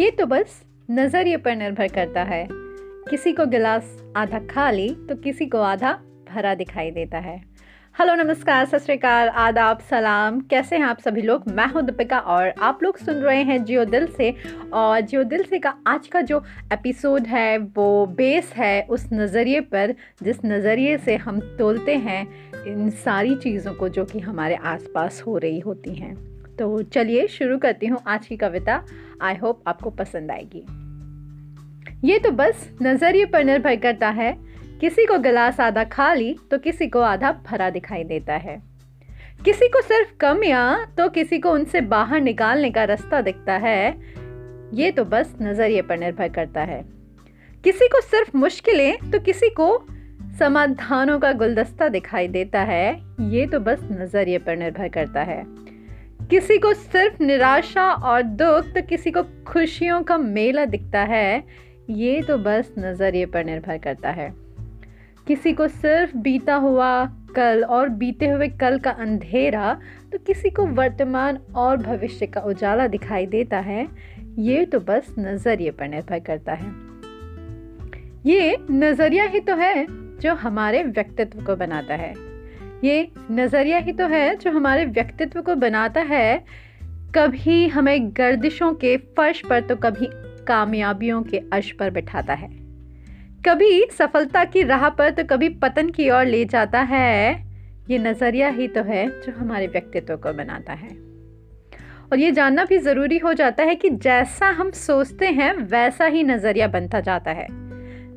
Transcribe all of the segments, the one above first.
ये तो बस नज़रिए पर निर्भर करता है। किसी को गिलास आधा खाली तो किसी को आधा भरा दिखाई देता है। हेलो, नमस्कार, सत श्रीकाल आदाब, सलाम। कैसे हैं आप सभी लोग? मैं हूँ दीपिका और आप लोग सुन रहे हैं जियो दिल से। और जियो दिल से का आज का जो एपिसोड है, वो बेस है उस नज़रिए पर, जिस नज़रिए से हम तोलते हैं इन सारी चीज़ों को जो कि हमारे आसपास हो रही होती हैं। तो चलिए शुरू करती हूँ आज की कविता। आई होप आपको पसंद आएगी। ये तो बस नज़रिए पर निर्भर करता है। किसी को गिलास आधा खाली तो किसी को आधा भरा दिखाई देता है। किसी को सिर्फ़ कम या तो किसी को उनसे बाहर निकालने का रास्ता दिखता है। ये तो बस नज़रिए पर निर्भर करता है। किसी को सिर्फ़ मुश्किलें तो किसी को समाधानों का गुलदस्ता दिखाई देता है। ये तो बस नज़रिए पर निर्भर करता है। किसी को सिर्फ़ निराशा और दुख तो किसी को खुशियों का मेला दिखता है। ये तो बस नज़रिए पर निर्भर करता है। किसी को सिर्फ़ बीता हुआ कल और बीते हुए कल का अंधेरा तो किसी को वर्तमान और भविष्य का उजाला दिखाई देता है। ये तो बस नज़रिए पर निर्भर करता है। ये नज़रिया ही तो है जो हमारे व्यक्तित्व को बनाता है। ये नज़रिया ही तो है जो हमारे व्यक्तित्व को बनाता है। कभी हमें गर्दिशों के फर्श पर तो कभी कामयाबियों के अश पर बिठाता है। कभी सफलता की राह पर तो कभी पतन की ओर ले जाता है। ये नज़रिया ही तो है जो हमारे व्यक्तित्व को बनाता है। और ये जानना भी ज़रूरी हो जाता है कि जैसा हम सोचते हैं, वैसा ही नज़रिया बनता जाता है।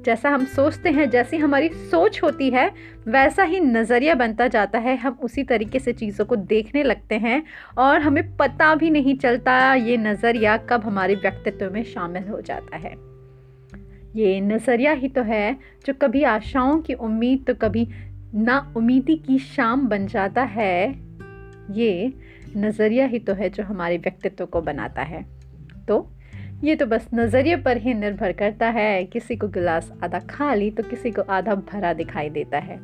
जैसा हम सोचते हैं, जैसी हमारी सोच होती है, वैसा ही नज़रिया बनता जाता है। हम उसी तरीके से चीज़ों को देखने लगते हैं और हमें पता भी नहीं चलता ये नज़रिया कब हमारे व्यक्तित्व में शामिल हो जाता है। ये नज़रिया ही तो है जो कभी आशाओं की उम्मीद तो कभी ना उम्मीदी की शाम बन जाता है। ये नज़रिया ही तो है जो हमारे व्यक्तित्व को बनाता है। तो ये तो बस नज़रिए पर ही निर्भर करता है। किसी को गिलास आधा खाली तो किसी को आधा भरा दिखाई देता है।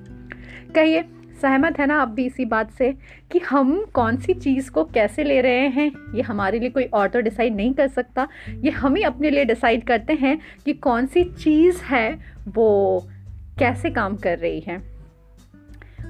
कहिए, सहमत है ना आप भी इसी बात से कि हम कौन सी चीज़ को कैसे ले रहे हैं? ये हमारे लिए कोई और तो डिसाइड नहीं कर सकता। ये हम ही अपने लिए डिसाइड करते हैं कि कौन सी चीज़ है वो कैसे काम कर रही है।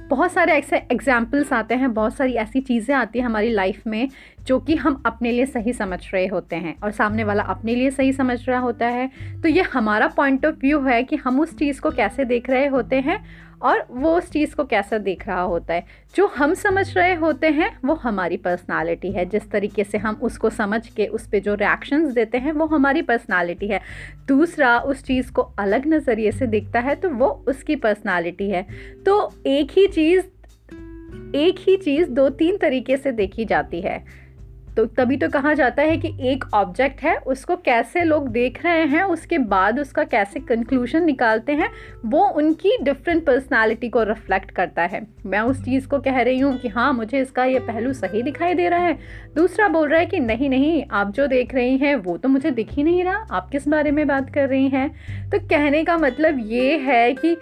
बहुत सारे ऐसे एग्जाम्पल्स आते हैं, बहुत सारी ऐसी चीज़ें आती हैं हमारी लाइफ में जो कि हम अपने लिए सही समझ रहे होते हैं और सामने वाला अपने लिए सही समझ रहा होता है। तो ये हमारा पॉइंट ऑफ़ व्यू है कि हम उस चीज़ को कैसे देख रहे होते हैं और वो उस चीज़ को कैसा देख रहा होता है? जो हम समझ रहे होते हैं, वो हमारी पर्सनालिटी है। जिस तरीके से हम उसको समझ के, उस पर जो रिएक्शंस देते हैं, वो हमारी पर्सनालिटी है। दूसरा, उस चीज़ को अलग नज़रिए से देखता है तो वो उसकी पर्सनालिटी है। तो एक ही चीज़, एक ही चीज़ दो तीन तरीके से देखी जाती है। तो तभी तो कहा जाता है कि एक ऑब्जेक्ट है, उसको कैसे लोग देख रहे हैं, उसके बाद उसका कैसे कंक्लूजन निकालते हैं, वो उनकी डिफरेंट पर्सनालिटी को रिफ्लेक्ट करता है। मैं उस चीज़ को कह रही हूँ कि हाँ मुझे इसका ये पहलू सही दिखाई दे रहा है। दूसरा बोल रहा है कि नहीं नहीं, आप जो देख रही हैं, वो तो मुझे दिख ही नहीं रहा। आप किस बारे में बात कर रही हैं? तो कहने का मतलब ये है कि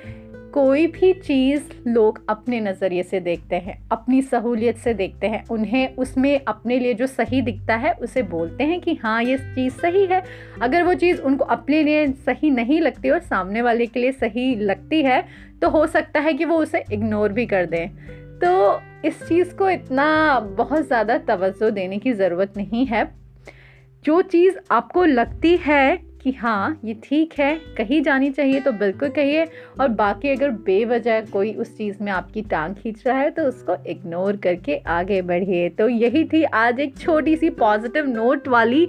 कोई भी चीज़ लोग अपने नज़रिए से देखते हैं, अपनी सहूलियत से देखते हैं, उन्हें उसमें अपने लिए जो सही दिखता है, उसे बोलते हैं कि हाँ ये चीज़ सही है। अगर वो चीज़ उनको अपने लिए सही नहीं लगती और सामने वाले के लिए सही लगती है तो हो सकता है कि वो उसे इग्नोर भी कर दें। तो इस चीज़ को इतना बहुत ज़्यादा तवज्जो देने की ज़रूरत नहीं है। जो चीज़ आपको लगती है कि हाँ ये ठीक है, कही जानी चाहिए तो बिल्कुल कहिए और बाकी अगर बेवजह कोई उस चीज़ में आपकी टांग खींच रहा है तो उसको इग्नोर करके आगे बढ़िए। तो यही थी आज एक छोटी सी पॉजिटिव नोट वाली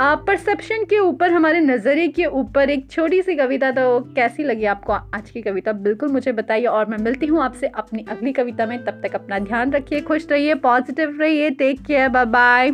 परसेप्शन के ऊपर, हमारे नज़रिए के ऊपर एक छोटी सी कविता। तो कैसी लगी आपको आज की कविता? बिल्कुल मुझे बताइए और मैं मिलती हूँ आपसे अपनी अगली कविता में। तब तक अपना ध्यान रखिए, खुश रहिए पॉजिटिव रहिए टेक केयर बाय बाय